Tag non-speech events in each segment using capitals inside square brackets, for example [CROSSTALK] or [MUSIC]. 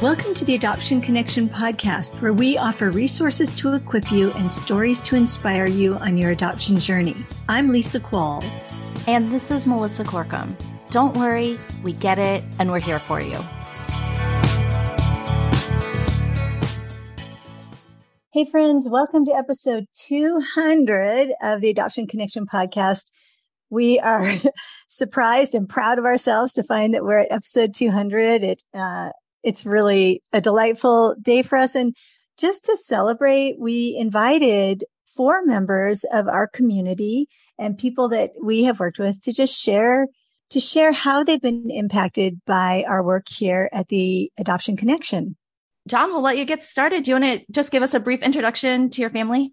Welcome to the Adoption Connection podcast, where we offer resources to equip you and stories to inspire you on your adoption journey. I'm Lisa Qualls. And this is Melissa Corkum. Don't worry, we get it, and we're here for you. Hey, friends, welcome to episode 200 of the Adoption Connection podcast. We are [LAUGHS] surprised and proud of ourselves to find that we're at episode 200. It, uh, it's really a delightful day for us. And just to celebrate, we invited four members of our community and people that we have worked with to just share to share how they've been impacted by our work here at the Adoption Connection. John, we'll let you get started. Do you want to just give us a brief introduction to your family?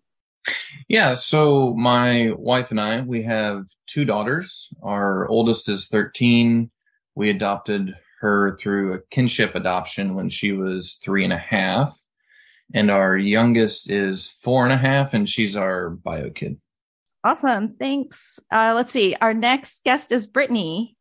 Yeah, so my wife and I, we have two daughters. Our oldest is 13. We adopted her through a kinship adoption when she was three and a half. And our youngest is four and a half, and she's our bio kid. Awesome. Thanks. Uh, let's see. Our next guest is Brittany.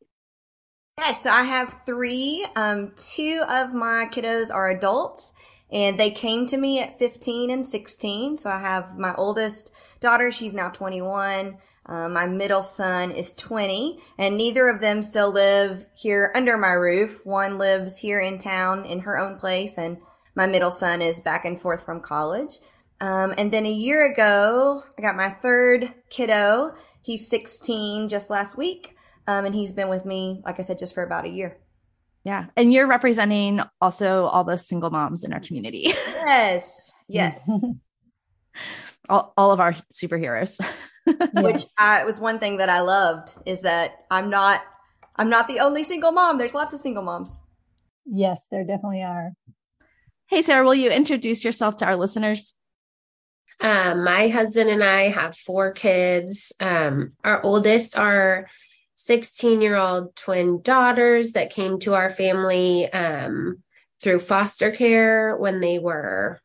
Yes, so I have three. Um, two of my kiddos are adults, and they came to me at 15 and 16. So I have my oldest daughter, she's now 21. Um, my middle son is 20, and neither of them still live here under my roof. One lives here in town in her own place, and my middle son is back and forth from college. Um, and then a year ago, I got my third kiddo. He's 16 just last week. Um, and he's been with me, like I said, just for about a year. Yeah. And you're representing also all the single moms in our community. [LAUGHS] Yes. Yes. [LAUGHS] all, all of our superheroes. [LAUGHS] Which I, was one thing that I loved is that I'm not, I'm not the only single mom. There's lots of single moms. Yes, there definitely are. Hey, Sarah, will you introduce yourself to our listeners? Um, my husband and I have four kids. Um, our oldest are 16 year old twin daughters that came to our family um, through foster care when they were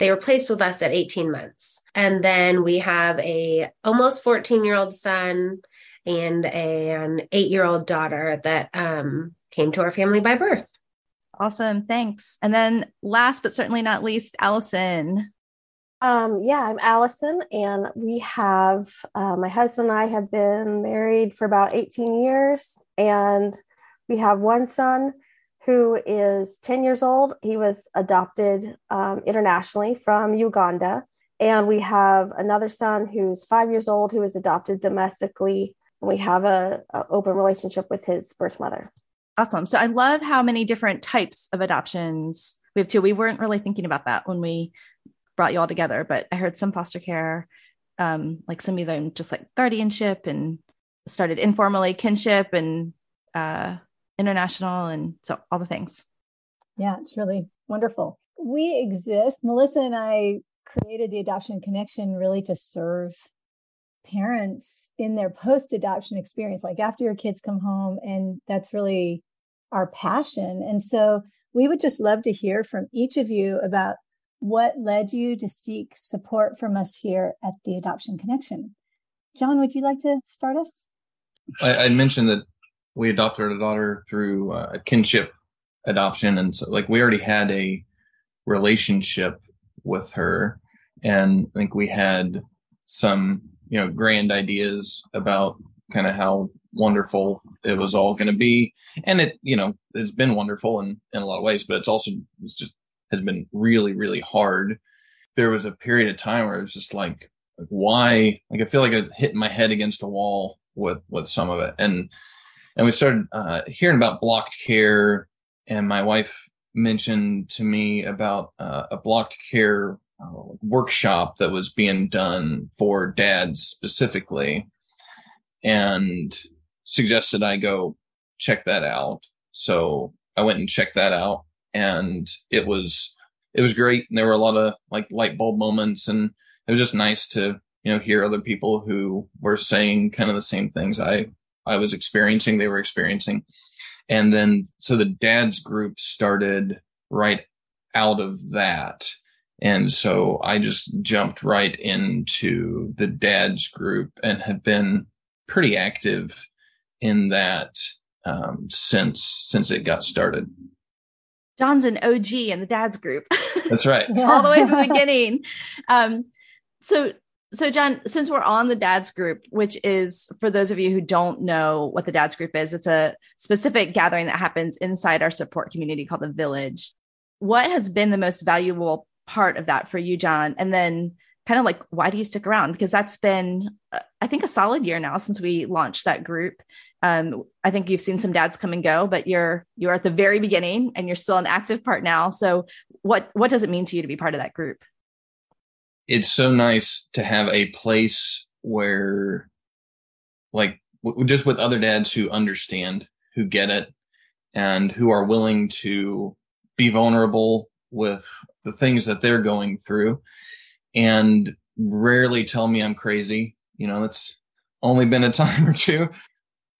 they were placed with us at 18 months. And then we have a almost 14 year old son and a, an eight year old daughter that um, came to our family by birth. Awesome. Thanks. And then last but certainly not least allison. Um, yeah, I'm Allison, and we have uh, my husband and I have been married for about 18 years, and we have one son who is 10 years old. He was adopted um, internationally from Uganda, and we have another son who's five years old who was adopted domestically. And we have a, a open relationship with his birth mother. Awesome. So I love how many different types of adoptions we have too. We weren't really thinking about that when we brought you all together, but I heard some foster care, um, like some of them just like guardianship and started informally kinship and uh, international and so all the things. Yeah, it's really wonderful. We exist. Melissa and I created the Adoption Connection really to serve parents in their post adoption experience, like after your kids come home. And that's really our passion. And so we would just love to hear from each of you about what led you to seek support from us here at the Adoption Connection? John, would you like to start us? I, I mentioned that we adopted a daughter through uh, a kinship adoption, and so like we already had a relationship with her, and I think we had some you know grand ideas about kind of how wonderful it was all going to be, and it you know it's been wonderful in in a lot of ways, but it's also it's just has been really, really hard. There was a period of time where it was just like, like why? Like I feel like I hit my head against a wall with with some of it, and and we started uh, hearing about blocked care, and my wife mentioned to me about uh, a blocked care uh, workshop that was being done for dads specifically, and suggested I go check that out. So I went and checked that out and it was it was great. And there were a lot of like light bulb moments, and it was just nice to you know hear other people who were saying kind of the same things I I was experiencing, they were experiencing, and then so the dads group started right out of that. And so I just jumped right into the dads group and have been pretty active in that um, since since it got started. John's an OG in the dad's group. That's right. [LAUGHS] All the way from the [LAUGHS] beginning. Um, so so John, since we're on the dad's group, which is for those of you who don't know what the dad's group is, it's a specific gathering that happens inside our support community called the village. What has been the most valuable part of that for you, John? And then kind of like why do you stick around because that's been i think a solid year now since we launched that group um, i think you've seen some dads come and go but you're you're at the very beginning and you're still an active part now so what what does it mean to you to be part of that group it's so nice to have a place where like w- just with other dads who understand who get it and who are willing to be vulnerable with the things that they're going through and rarely tell me I'm crazy. You know, it's only been a time [LAUGHS] or two.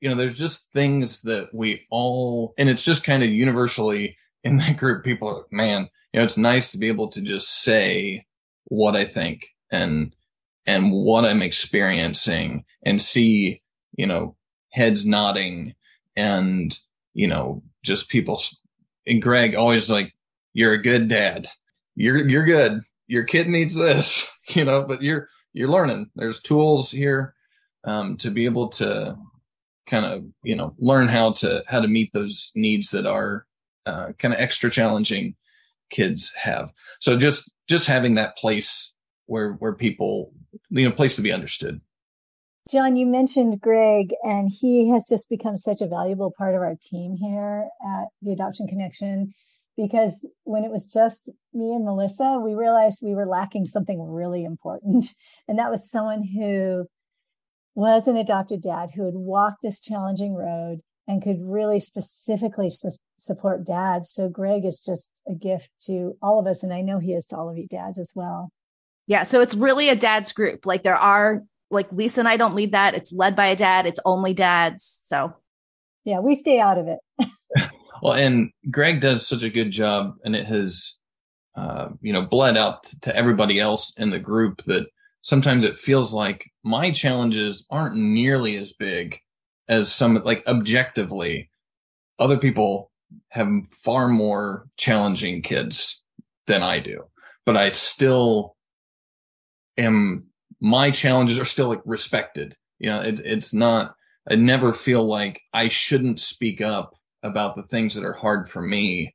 You know, there's just things that we all, and it's just kind of universally in that group, people are like, man, you know, it's nice to be able to just say what I think and, and what I'm experiencing and see, you know, heads nodding and, you know, just people. And Greg always like, you're a good dad. You're, you're good your kid needs this, [LAUGHS] you know, but you're, you're learning. There's tools here, um, to be able to kind of, you know, learn how to, how to meet those needs that are, uh, kind of extra challenging kids have. So just, just having that place where, where people, you know, place to be understood. John, you mentioned Greg, and he has just become such a valuable part of our team here at the Adoption Connection because when it was just me and Melissa, we realized we were lacking something really important. [LAUGHS] And that was someone who was an adopted dad who had walked this challenging road and could really specifically su- support dads. So Greg is just a gift to all of us. And I know he is to all of you dads as well. Yeah. So it's really a dad's group. Like there are, like Lisa and I don't lead that. It's led by a dad. It's only dads. So yeah, we stay out of it. [LAUGHS] Well, and Greg does such a good job, and it has, uh, you know, bled out to everybody else in the group that sometimes it feels like my challenges aren't nearly as big as some, like objectively, other people have far more challenging kids than I do, but I still am, my challenges are still like respected. You know, it, it's not, I never feel like I shouldn't speak up about the things that are hard for me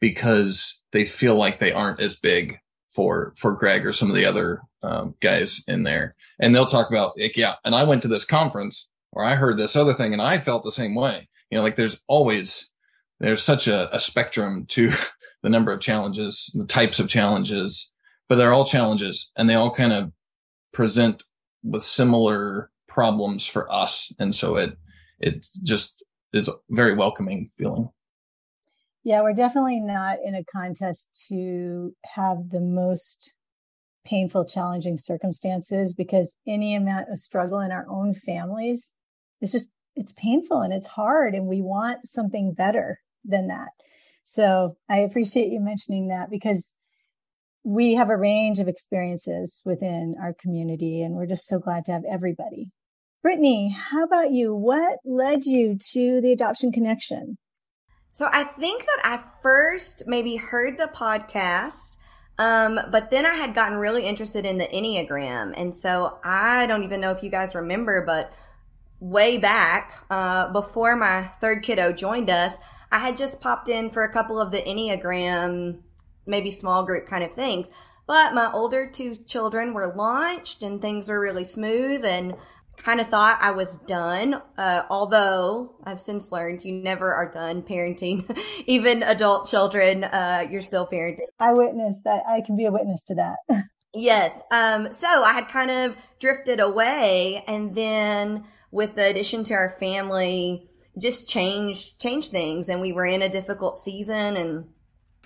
because they feel like they aren't as big for for Greg or some of the other um, guys in there. And they'll talk about like, yeah, and I went to this conference or I heard this other thing and I felt the same way. You know, like there's always there's such a, a spectrum to [LAUGHS] the number of challenges, the types of challenges, but they're all challenges and they all kind of present with similar problems for us. And so it it just is a very welcoming feeling. Yeah, we're definitely not in a contest to have the most painful, challenging circumstances because any amount of struggle in our own families is just, it's painful and it's hard and we want something better than that. So I appreciate you mentioning that because we have a range of experiences within our community and we're just so glad to have everybody Brittany, how about you? What led you to the Adoption Connection? So I think that I first maybe heard the podcast, um, but then I had gotten really interested in the Enneagram. And so I don't even know if you guys remember, but way back, uh, before my third kiddo joined us, I had just popped in for a couple of the Enneagram, maybe small group kind of things. But my older two children were launched and things were really smooth and kind of thought I was done. Uh, although I've since learned you never are done parenting, [LAUGHS] even adult children. Uh, you're still parenting. I witnessed that. I can be a witness to that. [LAUGHS] yes. Um, so I had kind of drifted away, and then with the addition to our family, just changed changed things, and we were in a difficult season, and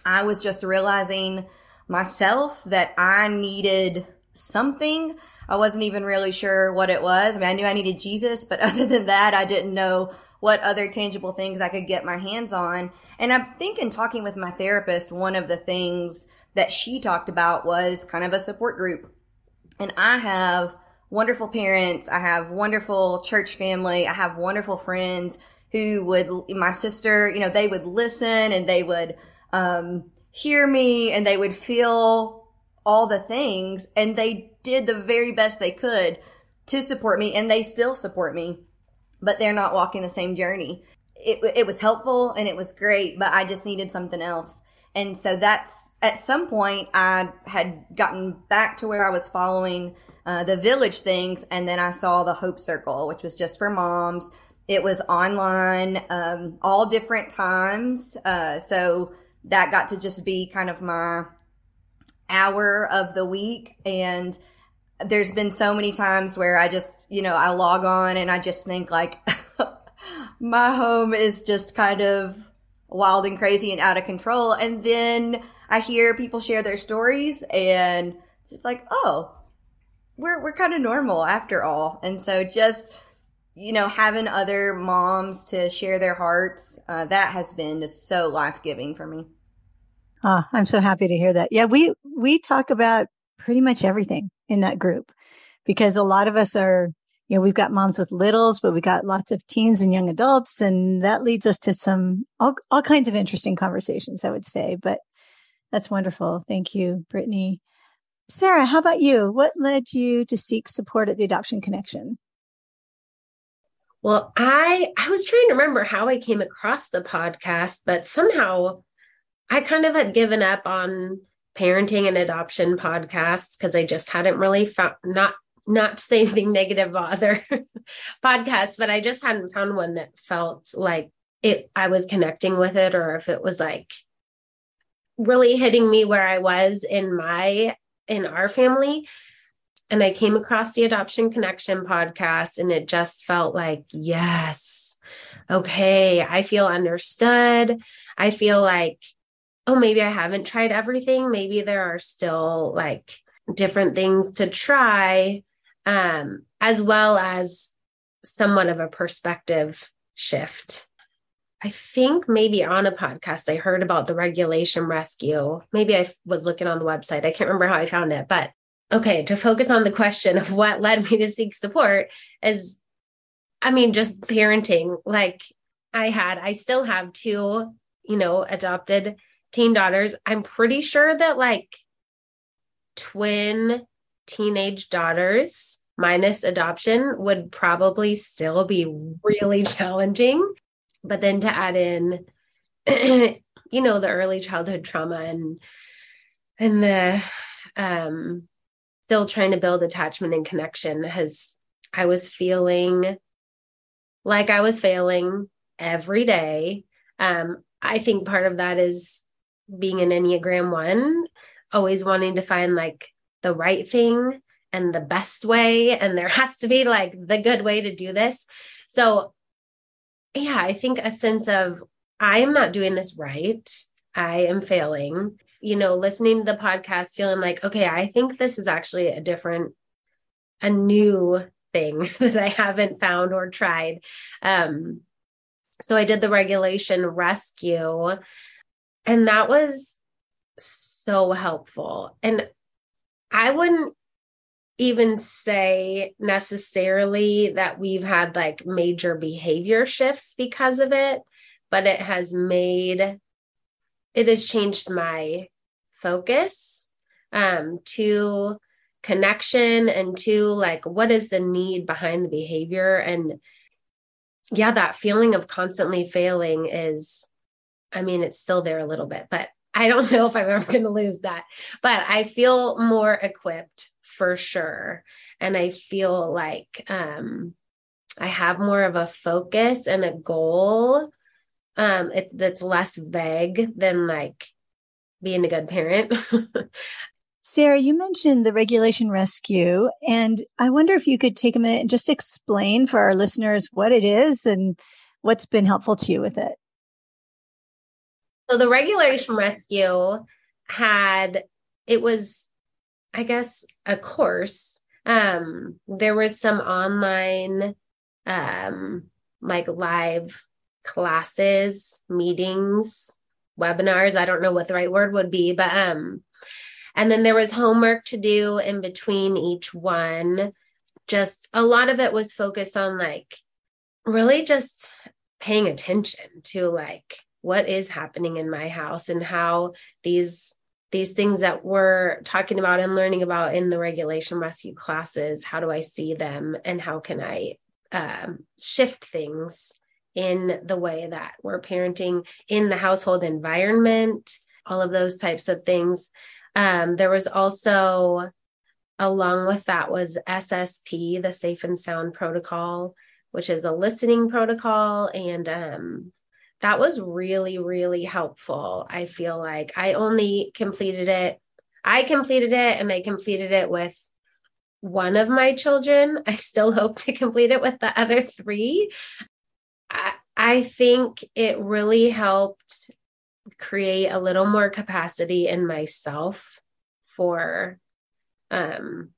I was just realizing myself that I needed something. I wasn't even really sure what it was. I mean, I knew I needed Jesus, but [LAUGHS] other than that, I didn't know what other tangible things I could get my hands on. And I think in talking with my therapist, one of the things that she talked about was kind of a support group. And I have wonderful parents. I have wonderful church family. I have wonderful friends who would, my sister, you know, they would listen and they would, um, hear me and they would feel all the things and they did the very best they could to support me and they still support me, but they're not walking the same journey. It, it was helpful and it was great, but I just needed something else. And so that's at some point I had gotten back to where I was following uh, the village things. And then I saw the Hope Circle, which was just for moms. It was online, um, all different times. Uh, so that got to just be kind of my hour of the week. And there's been so many times where I just, you know, I log on and I just think like, [LAUGHS] my home is just kind of wild and crazy and out of control. And then I hear people share their stories and it's just like, oh, we're, we're kind of normal after all. And so just, you know, having other moms to share their hearts, uh, that has been just so life giving for me. Oh, I'm so happy to hear that. Yeah, we, we talk about pretty much everything in that group because a lot of us are, you know, we've got moms with littles, but we got lots of teens and young adults. And that leads us to some, all, all kinds of interesting conversations, I would say. But that's wonderful. Thank you, Brittany. Sarah, how about you? What led you to seek support at the Adoption Connection? Well, I I was trying to remember how I came across the podcast, but somehow I kind of had given up on parenting and adoption podcasts because I just hadn't really found not not to say anything negative about other [LAUGHS] podcasts, but I just hadn't found one that felt like it I was connecting with it or if it was like really hitting me where I was in my in our family. And I came across the Adoption Connection podcast and it just felt like, yes, okay, I feel understood. I feel like oh, maybe I haven't tried everything. Maybe there are still like different things to try, um, as well as somewhat of a perspective shift. I think maybe on a podcast I heard about the regulation rescue. Maybe I was looking on the website. I can't remember how I found it, but okay, to focus on the question of [LAUGHS] what led me to seek support is I mean just parenting. Like I had I still have two, you know, adopted teen daughters. I'm pretty sure that like twin teenage daughters minus adoption would probably still be really [LAUGHS] challenging. But then to add in, [CLEARS THROAT] you know, the early childhood trauma and and the um still trying to build attachment and connection has I was feeling like I was failing every day. Um, I think part of that is being an Enneagram one, always wanting to find like the right thing and the best way. And there has to be like the good way to do this. So, yeah, I think a sense of I am not doing this right. I am failing. You know, listening to the podcast, feeling like, okay, I think this is actually a different, a new thing [LAUGHS] that I haven't found or tried. Um, so I did the regulation rescue and that was so helpful. And I wouldn't even say necessarily that we've had like major behavior shifts because of it, but it has made, it has changed my focus um, to connection and to like what is the need behind the behavior and yeah that feeling of constantly failing is I mean, it's still there a little bit, but I don't [LAUGHS] know if I'm ever going to lose that. But I feel more equipped for sure. And I feel like um, I have more of a focus and a goal um, it, that's less vague than like being a good parent. [LAUGHS] Sarah, you mentioned the regulation rescue, and I wonder if you could take a minute and just explain for our listeners what it is and what's been helpful to you with it. So the regulation rescue had it was, I guess, a course. Um, there was some online um like live classes, meetings, webinars. I don't know what the right word would be, but um and then there was homework to do in between each one. Just a lot of it was focused on like really just paying attention to like what is happening in my house and how these these things that we're talking about and learning about in the regulation rescue classes how do i see them and how can i um, shift things in the way that we're parenting in the household environment all of those types of things. Um, there was also along with that was ssp the safe and sound protocol which is a listening protocol and um, that was really, really helpful. I feel like I only completed it. I completed it and I completed it with one of my children. I still [LAUGHS] hope to complete it with the other three. I, I think it really helped create a little more capacity in myself for um,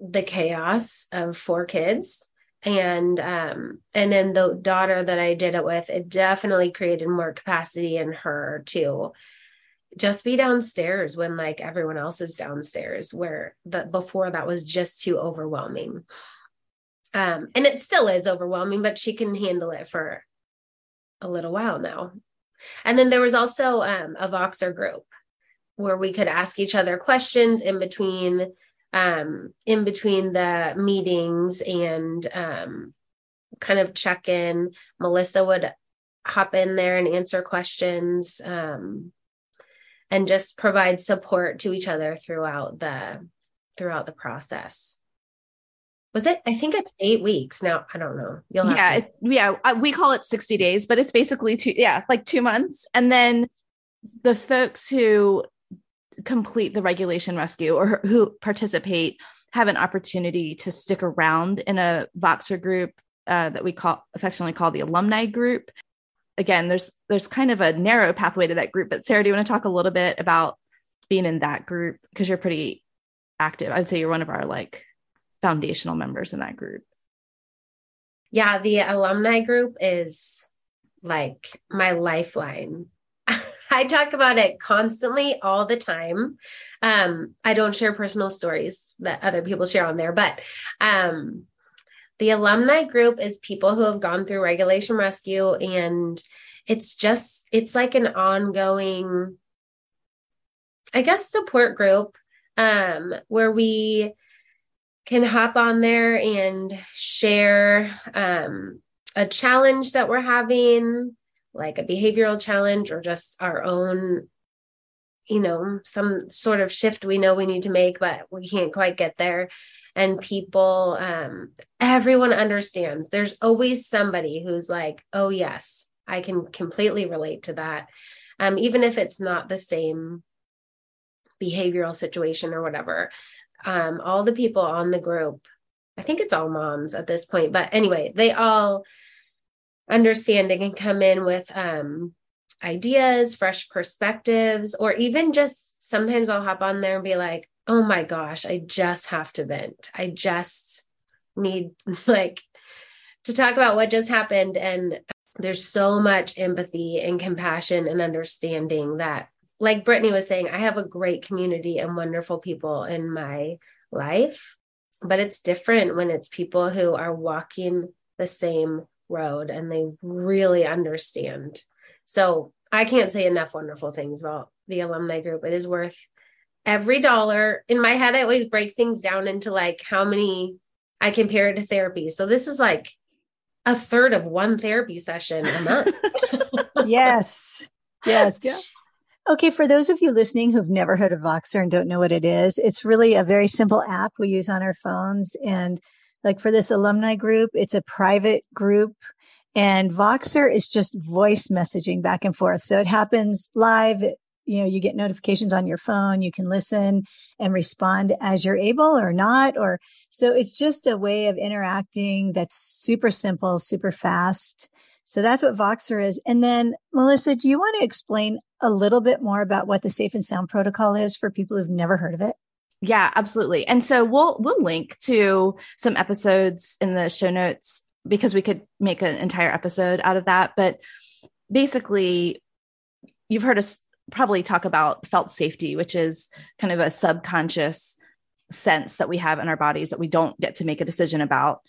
the chaos of four kids and um and then the daughter that i did it with it definitely created more capacity in her to just be downstairs when like everyone else is downstairs where the before that was just too overwhelming. Um and it still is overwhelming but she can handle it for a little while now. And then there was also um a voxer group where we could ask each other questions in between um, in between the meetings and um, kind of check in. Melissa would hop in there and answer questions um, and just provide support to each other throughout the throughout the process. Was it? I think it's eight weeks now. I don't know. You'll yeah, it, yeah. Uh, we call it sixty days, but it's basically two. Yeah, like two months, and then the folks who complete the regulation rescue or who participate have an opportunity to stick around in a Voxer group uh, that we call affectionately call the alumni group. Again, there's there's kind of a narrow pathway to that group. But Sarah, do you want to talk a little bit about being in that group because you're pretty active? I'd say you're one of our like foundational members in that group. Yeah, the alumni group is like my lifeline I talk about it constantly all the time. Um, I don't share personal stories that other people share on there, but um, the alumni group is people who have gone through regulation rescue and it's just it's like an ongoing i guess support group um where we can hop on there and share um a challenge that we're having like a behavioral challenge or just our own you know some sort of shift we know we need to make but we can't quite get there. And people um everyone understands. There's always somebody who's like oh yes i can completely relate to that. Um even if it's not the same behavioral situation or whatever. Um all the people on the group i think it's all moms at this point but anyway they all understanding and come in with um, ideas, fresh perspectives, or even just sometimes I'll hop on there and be like, oh my gosh, I just have to vent. I just need [LAUGHS] like to talk about what just happened. And there's so much empathy and compassion and understanding that, like Brittany was saying, I have a great community and wonderful people in my life. But it's different when it's people who are walking the same road and they really understand. So I can't say enough wonderful things about the alumni group. It is worth every dollar. In my head, I always break things down into like how many I compare it to therapy. So this is like a third of one therapy session a month. [LAUGHS] [LAUGHS] yes. Yes. Yeah. Okay, for those of you listening who've never heard of Voxer and don't know what it is, it's really a very simple app we use on our phones. And like for this alumni group, it's a private group and Voxer is just voice messaging back and forth. So it happens live. You know, you get notifications on your phone. You can listen and respond as you're able or not. Or so it's just a way of interacting that's super simple, super fast. So that's what Voxer is. And then Melissa, do you want to explain a little bit more about what the safe and sound protocol is for people who've never heard of it? Yeah, absolutely. And so we'll we'll link to some episodes in the show notes because we could make an entire episode out of that. But basically, you've heard us probably talk about felt safety, which is kind of a subconscious sense that we have in our bodies that we don't get to make a decision about.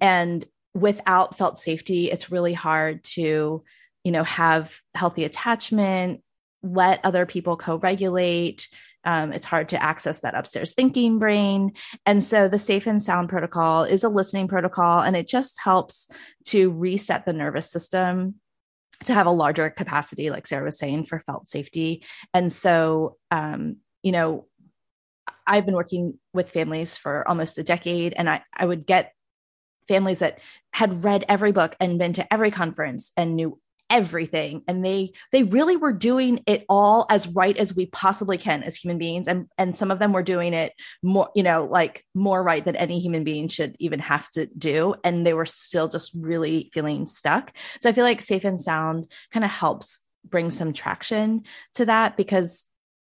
And without felt safety, it's really hard to you know, have healthy attachment, let other people co regulate. Um, it's hard to access that upstairs thinking brain. And so the safe and sound protocol is a listening protocol, and it just helps to reset the nervous system to have a larger capacity, like Sarah was saying, for felt safety. And so, um, you know, I've been working with families for almost a decade, and I, I would get families that had read every book and been to every conference and knew everything and they they really were doing it all as right as we possibly can as human beings and and some of them were doing it more you know like more right than any human being should even have to do and they were still just really feeling stuck. So i feel like safe and sound kind of helps bring some traction to that because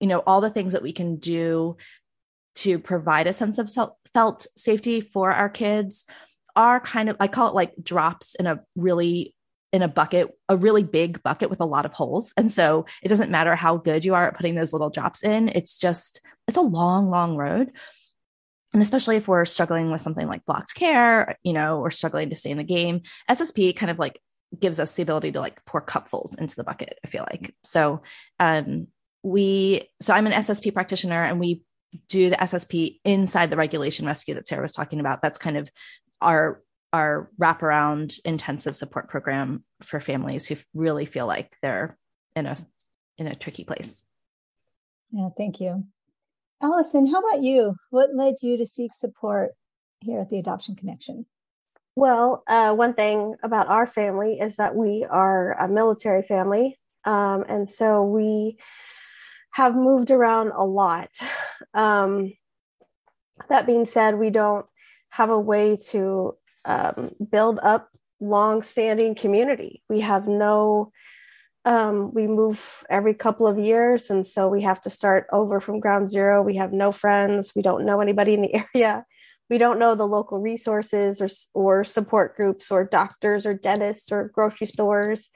you know all the things that we can do to provide a sense of self, felt safety for our kids are kind of i call it like drops in a really in a bucket, a really big bucket with a lot of holes. And so it doesn't matter how good you are at putting those little drops in. It's just, it's a long, long road. And especially if we're struggling with something like blocked care, you know, or struggling to stay in the game, SSP kind of like gives us the ability to like pour cupfuls into the bucket, I feel like. So, um, we, so I'm an SSP practitioner and we do the SSP inside the regulation rescue that Sarah was talking about. That's kind of our our wraparound intensive support program for families who really feel like they're in a in a tricky place. Yeah, thank you. Allison, how about you? What led you to seek support here at the Adoption Connection? Well, uh, one thing about our family is that we are a military family. Um, and so we have moved around a lot. Um, that being said, we don't have a way to um, build up long-standing community. We have no um, we move every couple of years, and so we have to start over from ground zero. We have no friends. We don't know anybody in the [LAUGHS] area. We don't know the local resources or or support groups or doctors or dentists or grocery stores.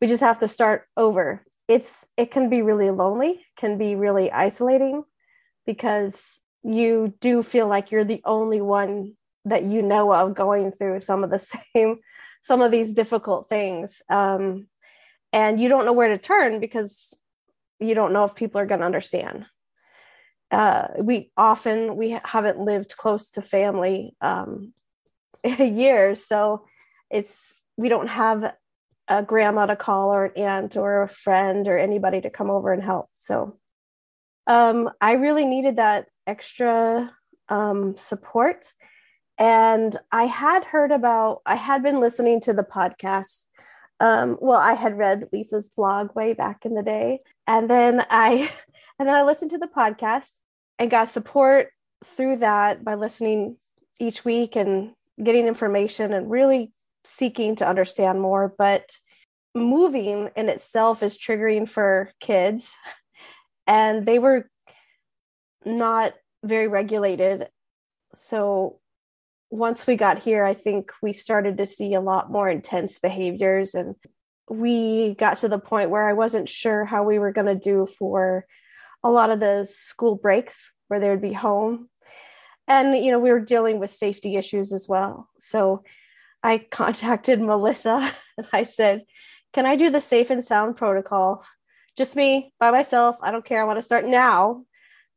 We just have to start over. It's it can be really lonely, can be really isolating because you do feel like you're the only one that you know of going through some of the [LAUGHS] same some of these difficult things. Um, and you don't know where to turn because you don't know if people are going to understand. Uh, we often we haven't lived close to family um, [LAUGHS] years so it's we don't have a grandma to call or an aunt or a friend or anybody to come over and help. So um, i really needed that extra um, support and I had heard about, I had been listening to the podcast. Um, well, I had read Lisa's blog way back in the day. And then I, [LAUGHS] and then I listened to the podcast and got support through that by listening each week and getting information and really seeking to understand more. But moving in itself is triggering for kids. And they were not very regulated. So once we got here, I think we started to see a lot more intense behaviors. And we got to the point where I wasn't sure how we were going to do for a lot of the school breaks where they would be home. And, you know, we were dealing with safety issues as well. So I [LAUGHS] contacted Melissa and I said, Can I do the safe and sound protocol? Just me by myself. I don't care. I want to start now.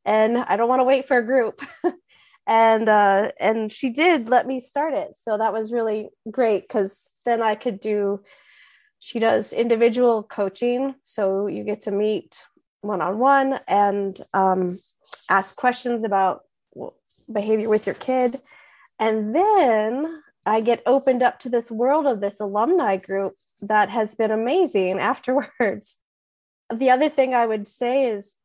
And I don't want to wait for a group. [LAUGHS] and uh, and she did let me start it. So that was really great because then i could do she does individual coaching. So you get to meet one-on-one and um, ask questions about behavior with your kid. And then i get opened up to this world of this alumni group that has been amazing [LAUGHS] afterwards. The other thing i would say is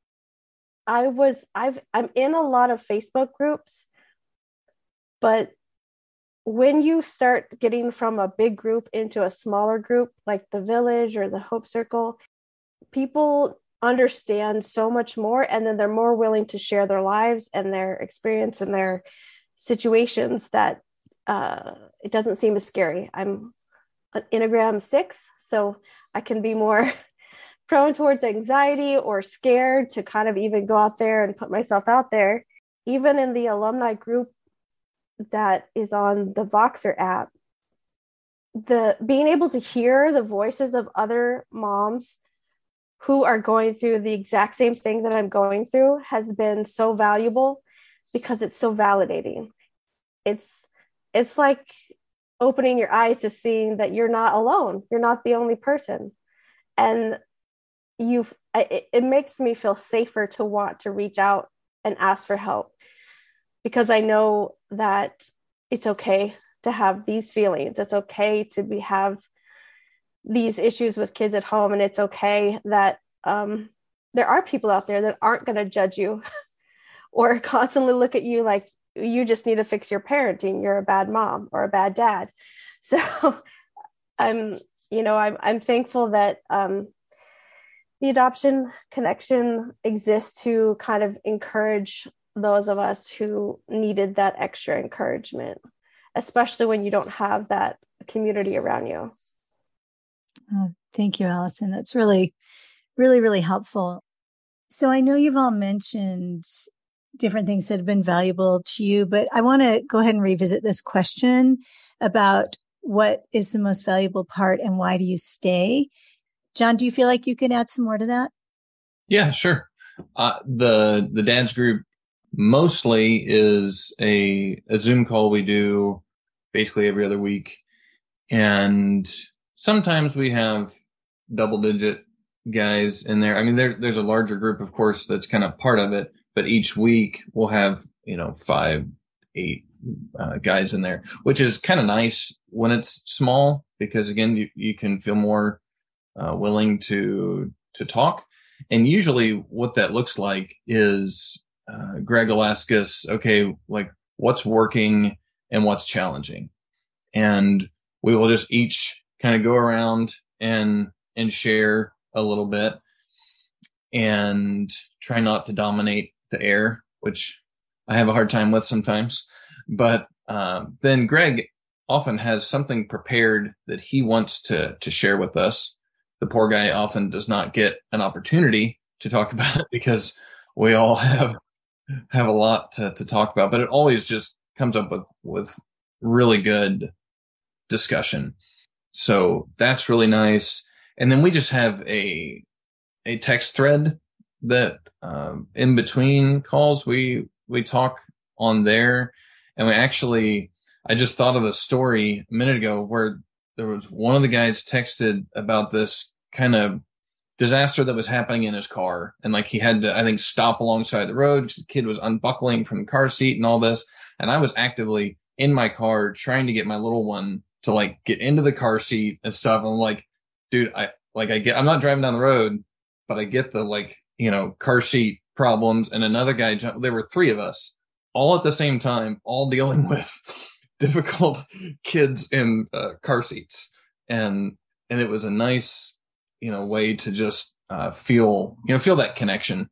i was i've i'm in a lot of facebook groups but when you start getting from a big group into a smaller group, like the village or the Hope Circle, people understand so much more and then they're more willing to share their lives and their experience and their situations that uh, it doesn't seem as scary. I'm an Enneagram six, so I can be more [LAUGHS] prone towards anxiety or scared to kind of even go out there and put myself out there. Even in the alumni group that is on the Voxer app, the being able to hear the voices of other moms who are going through the exact same thing that I'm going through has been so valuable because it's so validating. It's it's like opening your eyes to seeing that you're not alone. You're not the only person. And you've it, it makes me feel safer to want to reach out and ask for help because I know that it's okay to have these feelings. It's okay to be have these issues with kids at home, and it's okay that um, there are people out there that aren't going to judge you [LAUGHS] or [LAUGHS] constantly look at you like you just need to fix your parenting. You're a bad mom or a bad dad. [LAUGHS] So I'm, you know, I'm I'm thankful that um, the adoption connection exists to kind of encourage those of us who needed that extra encouragement, especially when you don't have that community around you. Oh, thank you, Allison. That's really, really, really helpful. So I know you've all mentioned different things that have been valuable to you, but I want to go ahead and revisit this question about what is the most valuable part and why do you stay? John, do you feel like you can add some more to that? Yeah, sure. Uh, the the dads group mostly is a a Zoom call we do basically every other week, and sometimes we have double digit guys in there. I mean, there there's a larger group, of course, that's kind of part of it, but each week we'll have you know five, eight uh, guys in there, which is kind of nice when it's small because again, you, you can feel more uh, willing to to talk. And usually, what that looks like is uh, Greg will ask us, okay, like what's working and what's challenging, and we will just each kind of go around and and share a little bit and try not to dominate the air, which I have a hard time with sometimes. But uh, then Greg often has something prepared that he wants to to share with us the poor guy often does not get an opportunity to talk about it because we all [LAUGHS] have have a lot to, to talk about, but it always just comes up with with really good discussion. So that's really nice. And then we just have a a text thread that um, in between calls we we talk on there, and we actually I just thought of a story a minute ago where there was one of the guys texted about this kind of disaster that was happening in his car. And like he had to i think stop alongside the road. Because the kid was unbuckling from the car seat and all this. And i was actively in my car trying to get my little one to like get into the car seat and stuff. And i'm like dude i like i get i'm not driving down the road but i get the like you know car seat problems. And another guy jumped there were three of us all at the same time all dealing [LAUGHS] with difficult kids in uh, car seats. And and it was a nice you know way to just uh, feel you know feel that connection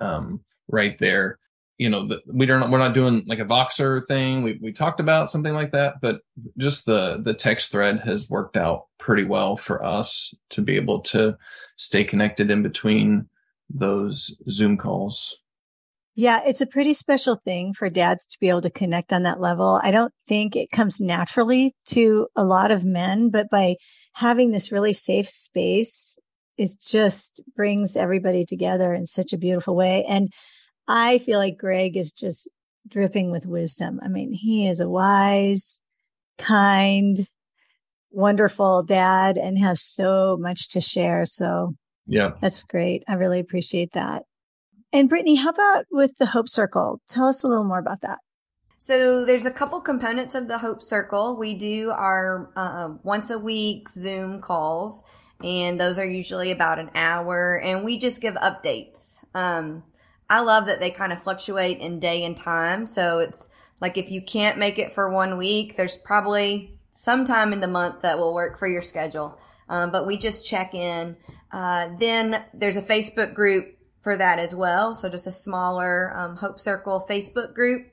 um, right there. You know the, we don't we're not doing like a voxer thing. We, we talked about something like that but just the the text thread has worked out pretty well for us to be able to stay connected in between those zoom calls yeah, it's a pretty special thing for dads to be able to connect on that level. I don't think it comes naturally to a lot of men, but by having this really safe space it just brings everybody together in such a beautiful way. And I feel like Greg is just dripping with wisdom. I mean, he is a wise, kind, wonderful dad and has so much to share. So yeah, that's great. I really appreciate that. And Brittany, how about with the Hope Circle? Tell us a little more about that. So there's a couple components of the Hope Circle. We do our uh, once a week Zoom calls, and those are usually about an hour, and we just give updates. Um, I love that they kind of fluctuate in day and time. So it's like if you can't make it for one week, there's probably some time in the month that will work for your schedule. Um, but we just check in. Uh, then there's a Facebook group for that as well. So just a smaller um, Hope Circle Facebook group.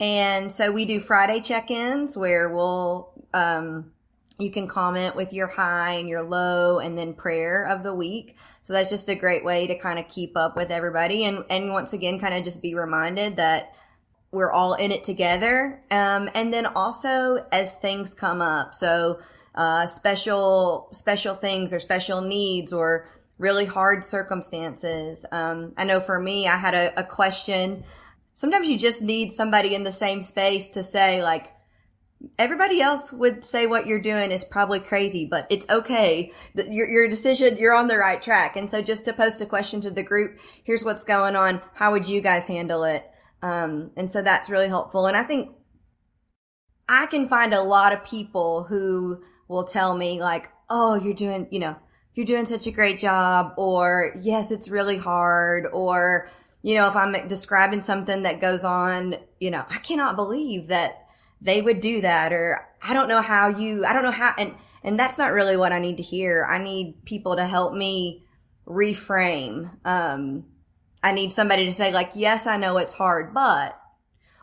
And so we do Friday check-ins where we'll, um, you can comment with your high and your low and then prayer of the week. So that's just a great way to kind of keep up with everybody. And, and once again, kind of just be reminded that we're all in it together. Um, and then also as things come up. So, uh, special special things or special needs or really hard circumstances. Um, I know for me, I had a, a question. Sometimes you just need somebody in the same space to say like, everybody else would say what you're doing is probably crazy, but it's okay. Your, your decision, you're on the right track. And so just to post a question to the group, here's what's going on. How would you guys handle it? Um, and so that's really helpful. And I think I can find a lot of people who will tell me like, oh, you're doing, you know, you're doing such a great job or yes, it's really hard or, you know, if I'm describing something that goes on, you know, I cannot believe that they would do that or I don't know how you, I don't know how, and, and that's not really what I need to hear. I need people to help me reframe. Um, I need somebody to say like, yes, I know it's hard, but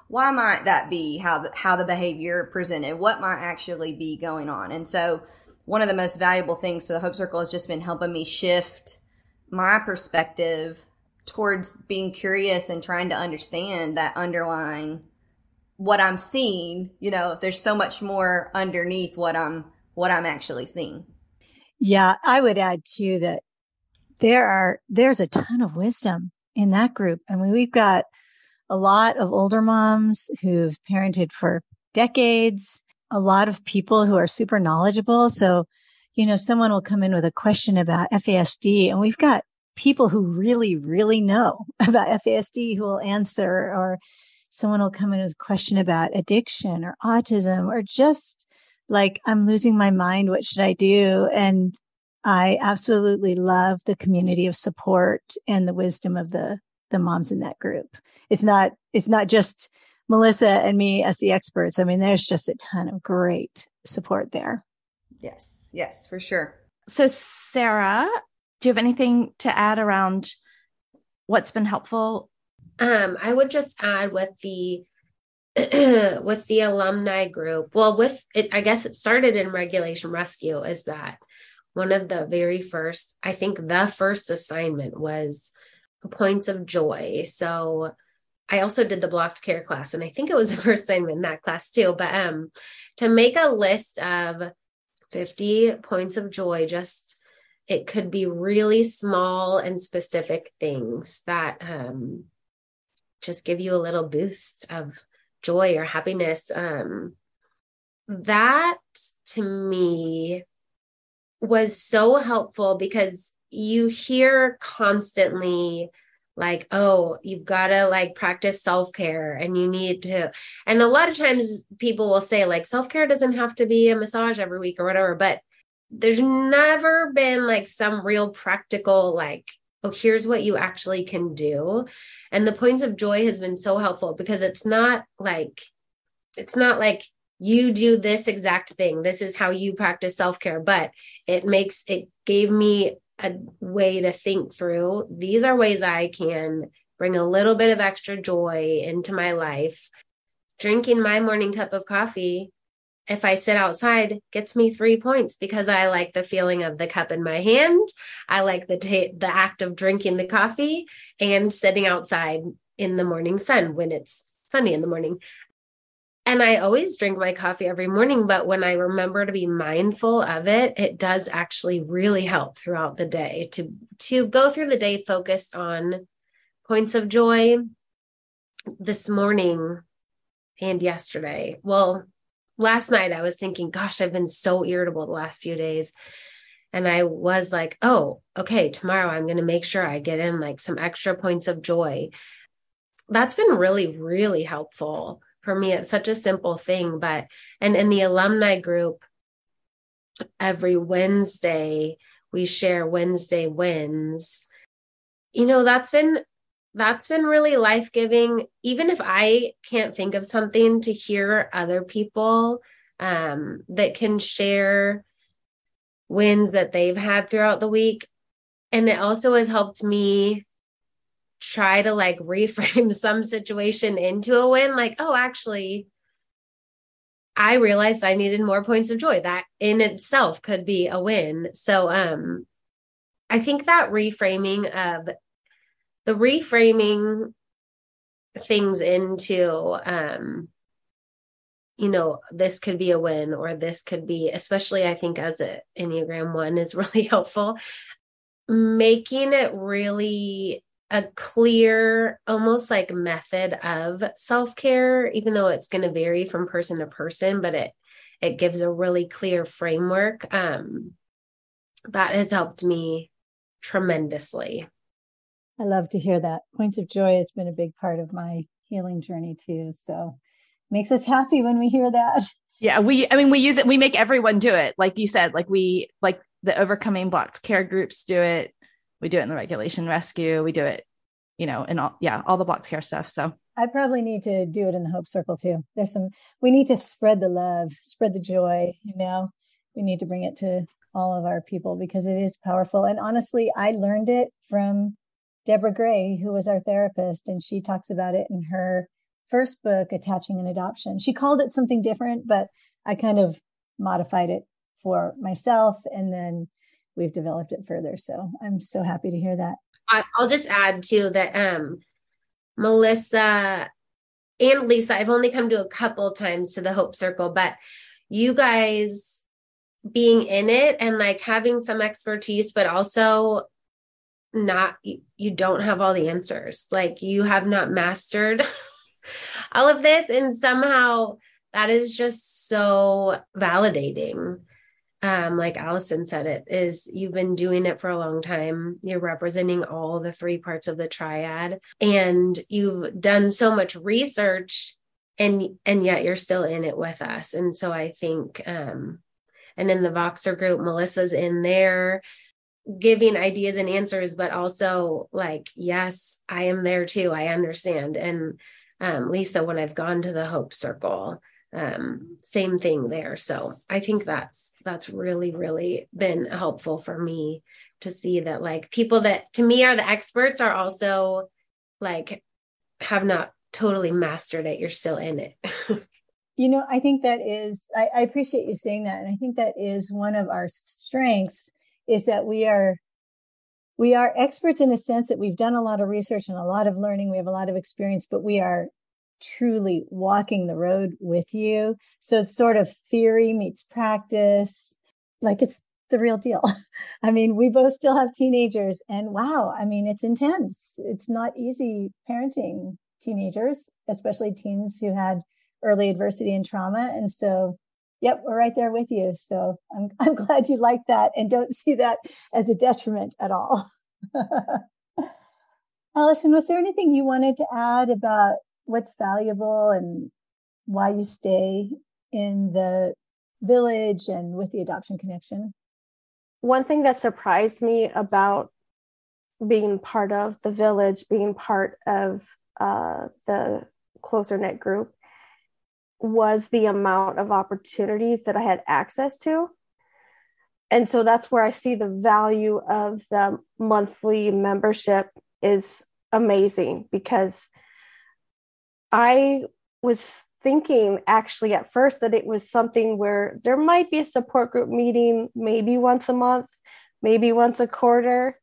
why might that be how the, how the behavior presented? What might actually be going on? And so one of the most valuable things to the Hope Circle has just been helping me shift my perspective towards being curious and trying to understand that underlying what I'm seeing, you know, there's so much more underneath what I'm what I'm actually seeing. Yeah, I would add too that there are there's a ton of wisdom in that group. I mean, we've got a lot of older moms who've parented for decades, a lot of people who are super knowledgeable. So, you know, someone will come in with a question about FASD and we've got people who really, really know [LAUGHS] about FASD who will answer or someone will come in with a question about addiction or autism or just like, I'm losing my mind. What should I do? And I absolutely love the community of support and the wisdom of the, the moms in that group. It's not, it's not just Melissa and me as the experts. I mean, there's just a ton of great support there. Yes. Yes, for sure. So Sarah, do you have anything to add around what's been helpful um, I would just add with the [CLEARS THROAT] with the alumni group. Well, with it, I guess it started in Regulation Rescue. Is that one of the very first? I think the first assignment was points of joy. So I also did the blocked care class, and I think it was [LAUGHS] the first assignment in that class too. But um, to make a list of 50 points of joy, just it could be really small and specific things that um just give you a little boost of joy or happiness um that to me was so helpful because you hear constantly like oh you've got to like practice self-care and you need to and a lot of times people will say like self-care doesn't have to be a massage every week or whatever but there's never been like some real practical like oh, here's what you actually can do. And the points of joy has been so helpful because it's not like, it's not like you do this exact thing. This is how you practice self care, but it makes, it gave me a way to think through these are ways I can bring a little bit of extra joy into my life. Drinking my morning cup of coffee if I sit outside gets me three points because I like the feeling of the cup in my hand. I like the t- the act of drinking the coffee and sitting outside in the morning sun when it's sunny in the morning. And I always drink my coffee every morning, but when I remember to be mindful of it, it does actually really help throughout the day to to go through the day focused on points of joy this morning and yesterday. Well, last night I was thinking, gosh, I've been so irritable the last few days. And I was like, oh, okay, tomorrow I'm going to make sure I get in like some extra points of joy. That's been really, really helpful for me. It's such a simple thing. But, and in the alumni group, every Wednesday, we share Wednesday wins. You know, that's been that's been really life giving. Even if I can't think of something to hear other people um, that can share wins that they've had throughout the week. And it also has helped me try to like [LAUGHS] reframe some situation into a win. Like, oh, actually, I realized I needed more points of joy. That in itself could be a win. So, um, I think that reframing of the reframing things into um you know, this could be a win or this could be, especially I think as a Enneagram one is [LAUGHS] really helpful. Making it really a clear, almost like method of self care, even though it's going to vary from person to person, but it it gives a really clear framework. Um, that has helped me tremendously. I love to hear that. Points of joy has been a big part of my healing journey too. So makes us happy when we hear that. Yeah, we I mean we use it we make everyone do it. Like you said, like we like the overcoming blocked care groups do it. We do it in the regulation rescue. We do it, you know, in all yeah, all the blocked care stuff. So I probably need to do it in the Hope Circle too. There's some we need to spread the love, spread the joy, you know. We need to bring it to all of our people because it is powerful. And honestly, I learned it from Deborah Gray, who was our therapist, and she talks about it in her first book, Attaching in Adoption. She called it something different, but I kind of modified it for myself and then we've developed it further. So I'm so happy to hear that. I'll just add too that um, Melissa and Lisa, I've only come to a couple times to the Hope Circle, but you guys being in it and like having some expertise, but also not you don't have all the answers like you have not mastered [LAUGHS] all of this and somehow that is just so validating um like allison said it is you've been doing it for a long time. You're representing all the three parts of the triad and you've done so much research and and yet you're still in it with us. And so i think um and in the voxer group melissa's in there giving ideas and answers but also like yes i am there too. I understand. And um, lisa when i've gone to the hope circle um, same thing there. So i think that's that's really really been helpful for me to see that like people that to me are the experts are also like have not totally mastered it. You're still in it. [LAUGHS] You know i think that is I, I appreciate you saying that. And i think that is one of our strengths is that we are we are experts in a sense that we've done a lot of research and a lot of learning. We have a lot of experience but we are truly walking the road with you so it's sort of theory meets practice like it's the real deal [LAUGHS] i mean we both still have teenagers and wow i mean it's intense it's not easy parenting teenagers especially teens who had early adversity and trauma and so Yep, we're right there with you. So I'm [LAUGHS] I'm glad you like that and don't see that as a detriment at all. [LAUGHS] Allison, was there anything you wanted to add about what's valuable and why you stay in the village and with the adoption connection? One thing that surprised me about being part of the village, being part of uh, the closer knit group, was the amount of opportunities that I had access to. And so that's where I see the value of the monthly membership is amazing because I was thinking actually at first that it was something where there might be a support group meeting maybe once a month, maybe once a quarter.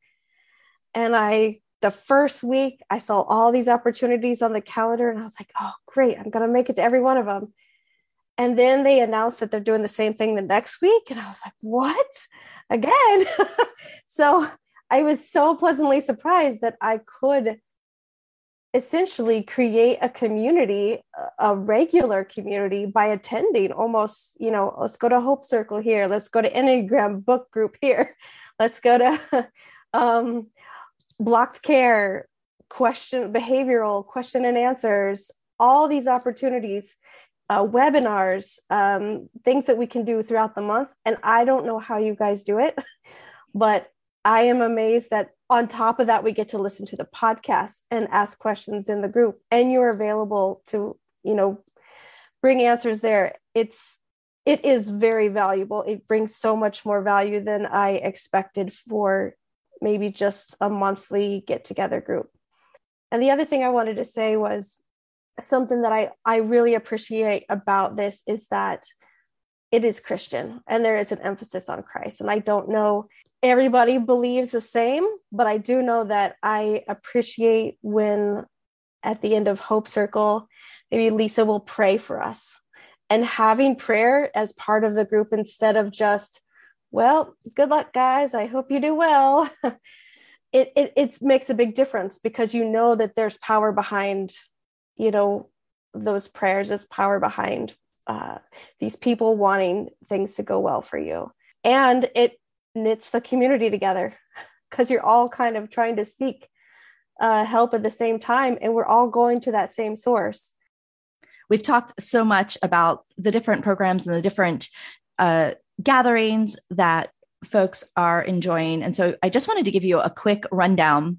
And I the first week I saw all these opportunities on the calendar and I was like, oh, great, I'm going to make it to every one of them. And then they announced that they're doing the same thing the next week. And I was like, what? Again? [LAUGHS] so I was so pleasantly surprised that I could essentially create a community, a regular community by attending almost, you know, let's go to Hope Circle here, let's go to Enneagram book group here, [LAUGHS] let's go to [LAUGHS] um, blocked care, question, behavioral question and answers, all these opportunities, uh, webinars, um, things that we can do throughout the month. And I don't know how you guys do it, [LAUGHS] but I am amazed that on top of that, we get to listen to the podcast and ask questions in the group, and you're available to, you know, bring answers there. It's it is very valuable. It brings so much more value than I expected for maybe just a monthly get together group. And the other thing I wanted to say was something that I, I really appreciate about this is that it is Christian and there is an emphasis on Christ. And I don't know everybody believes the same, but I do know that I appreciate when at the end of Hope Circle, maybe Lisa will pray for us and having prayer as part of the group instead of just, well, good luck, guys. I hope you do well. [LAUGHS] it, it it makes a big difference because you know that there's power behind, you know, those prayers. There's power behind uh, these people wanting things to go well for you, and it knits the community together because you're all kind of trying to seek uh, help at the same time, and we're all going to that same source we've talked so much about the different programs and the different uh, gatherings that folks are enjoying. And so I just wanted to give you a quick rundown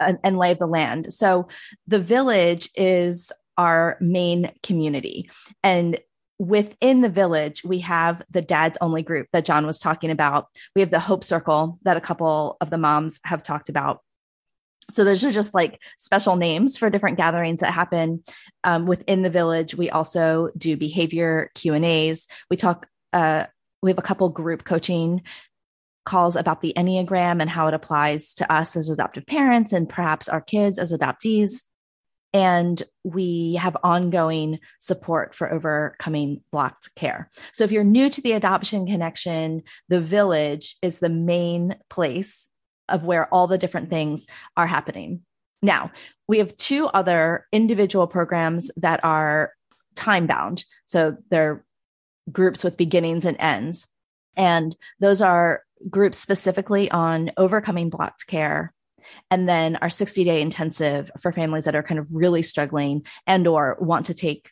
and, and lay of the land. So the village is our main community. And within the village, we have the dads only group that John was talking about. We have the Hope Circle that a couple of the moms have talked about. So those are just like special names for different gatherings that happen um, within the village. We also do behavior Q and A's. We talk. Uh, we have a couple group coaching calls about the Enneagram and how it applies to us as adoptive parents and perhaps our kids as adoptees. And we have ongoing support for overcoming blocked care. So, if you're new to the Adoption Connection, the village is the main place of where all the different things are happening. Now, we have two other individual programs that are time bound. So they're groups with beginnings and ends. And those are groups specifically on overcoming blocked care and then our 60 day intensive for families that are kind of really struggling and or want to take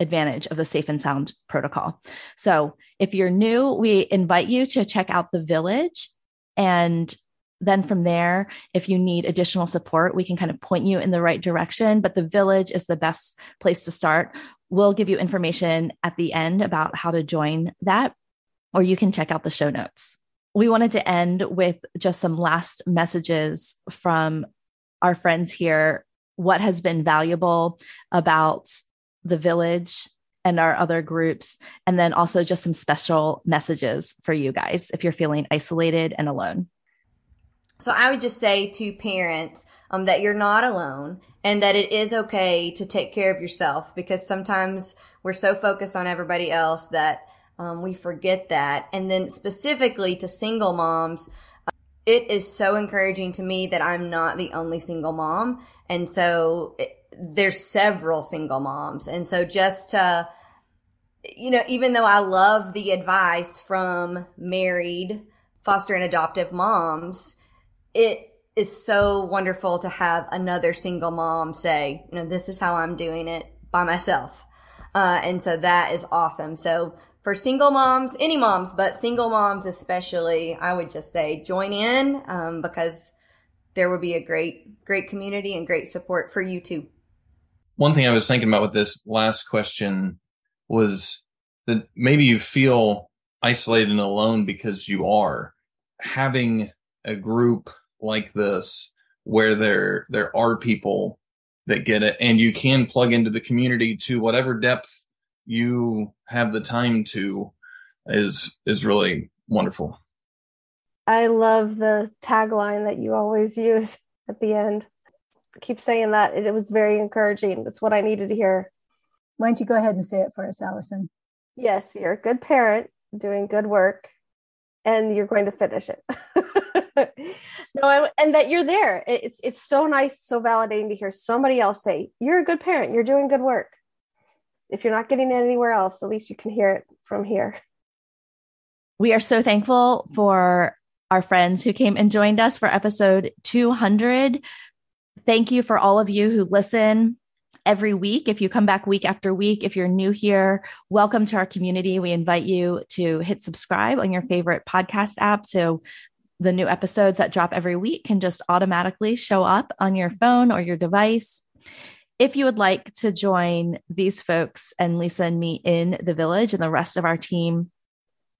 advantage of the safe and sound protocol. So if you're new, we invite you to check out the village and then from there, if you need additional support, we can kind of point you in the right direction. But the village is the best place to start. We'll give you information at the end about how to join that, or you can check out the show notes. We wanted to end with just some last messages from our friends here. What has been valuable about the village and our other groups, and then also just some special messages for you guys if you're feeling isolated and alone. So I would just say to parents um, that you're not alone and that it is okay to take care of yourself because sometimes we're so focused on everybody else that um, we forget that. And then specifically to single moms, it is so encouraging to me that I'm not the only single mom. And so it, there's several single moms. And so just to, you know, even though I love the advice from married foster and adoptive moms, it is so wonderful to have another single mom say, you know, this is how I'm doing it by myself. Uh, and so that is awesome. So for single moms, any moms, but single moms especially, I would just say join in, um, because there will be a great, great community and great support for you too. One thing I was thinking about with this last question was that maybe you feel isolated and alone because you are having a group like this where there there are people that get it and you can plug into the community to whatever depth you have the time to is is really wonderful. I love the tagline that you always use at the end. I keep saying that. It, it was very encouraging. That's what I needed to hear. Why don't you go ahead and say it for us, Allison? Yes, you're a good parent doing good work and you're going to finish it. [LAUGHS] no, and that you're there. It's it's so nice, so validating to hear somebody else say, "You're a good parent. You're doing good work." If you're not getting it anywhere else, at least you can hear it from here. We are so thankful for our friends who came and joined us for episode 200. Thank you for all of you who listen every week. If you come back week after week, if you're new here, welcome to our community. We invite you to hit subscribe on your favorite podcast app so the new episodes that drop every week can just automatically show up on your phone or your device. If you would like to join these folks and Lisa and me in the village and the rest of our team,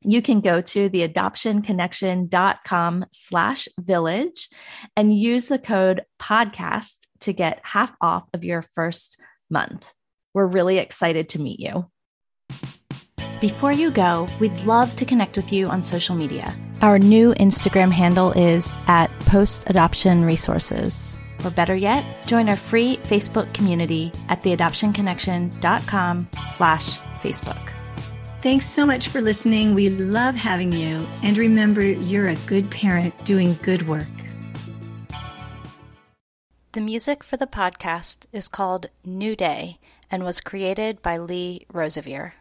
you can go to the adoptionconnection.com slash village and use the code podcast to get half off of your first month. We're really excited to meet you. Before you go, we'd love to connect with you on social media. Our new Instagram handle is at Post Adoption Resources. Or better yet, join our free Facebook community at theadoptionconnection.com slash Facebook. Thanks so much for listening. We love having you. And remember, you're a good parent doing good work. The music for the podcast is called New Day and was created by Lee Rosevere.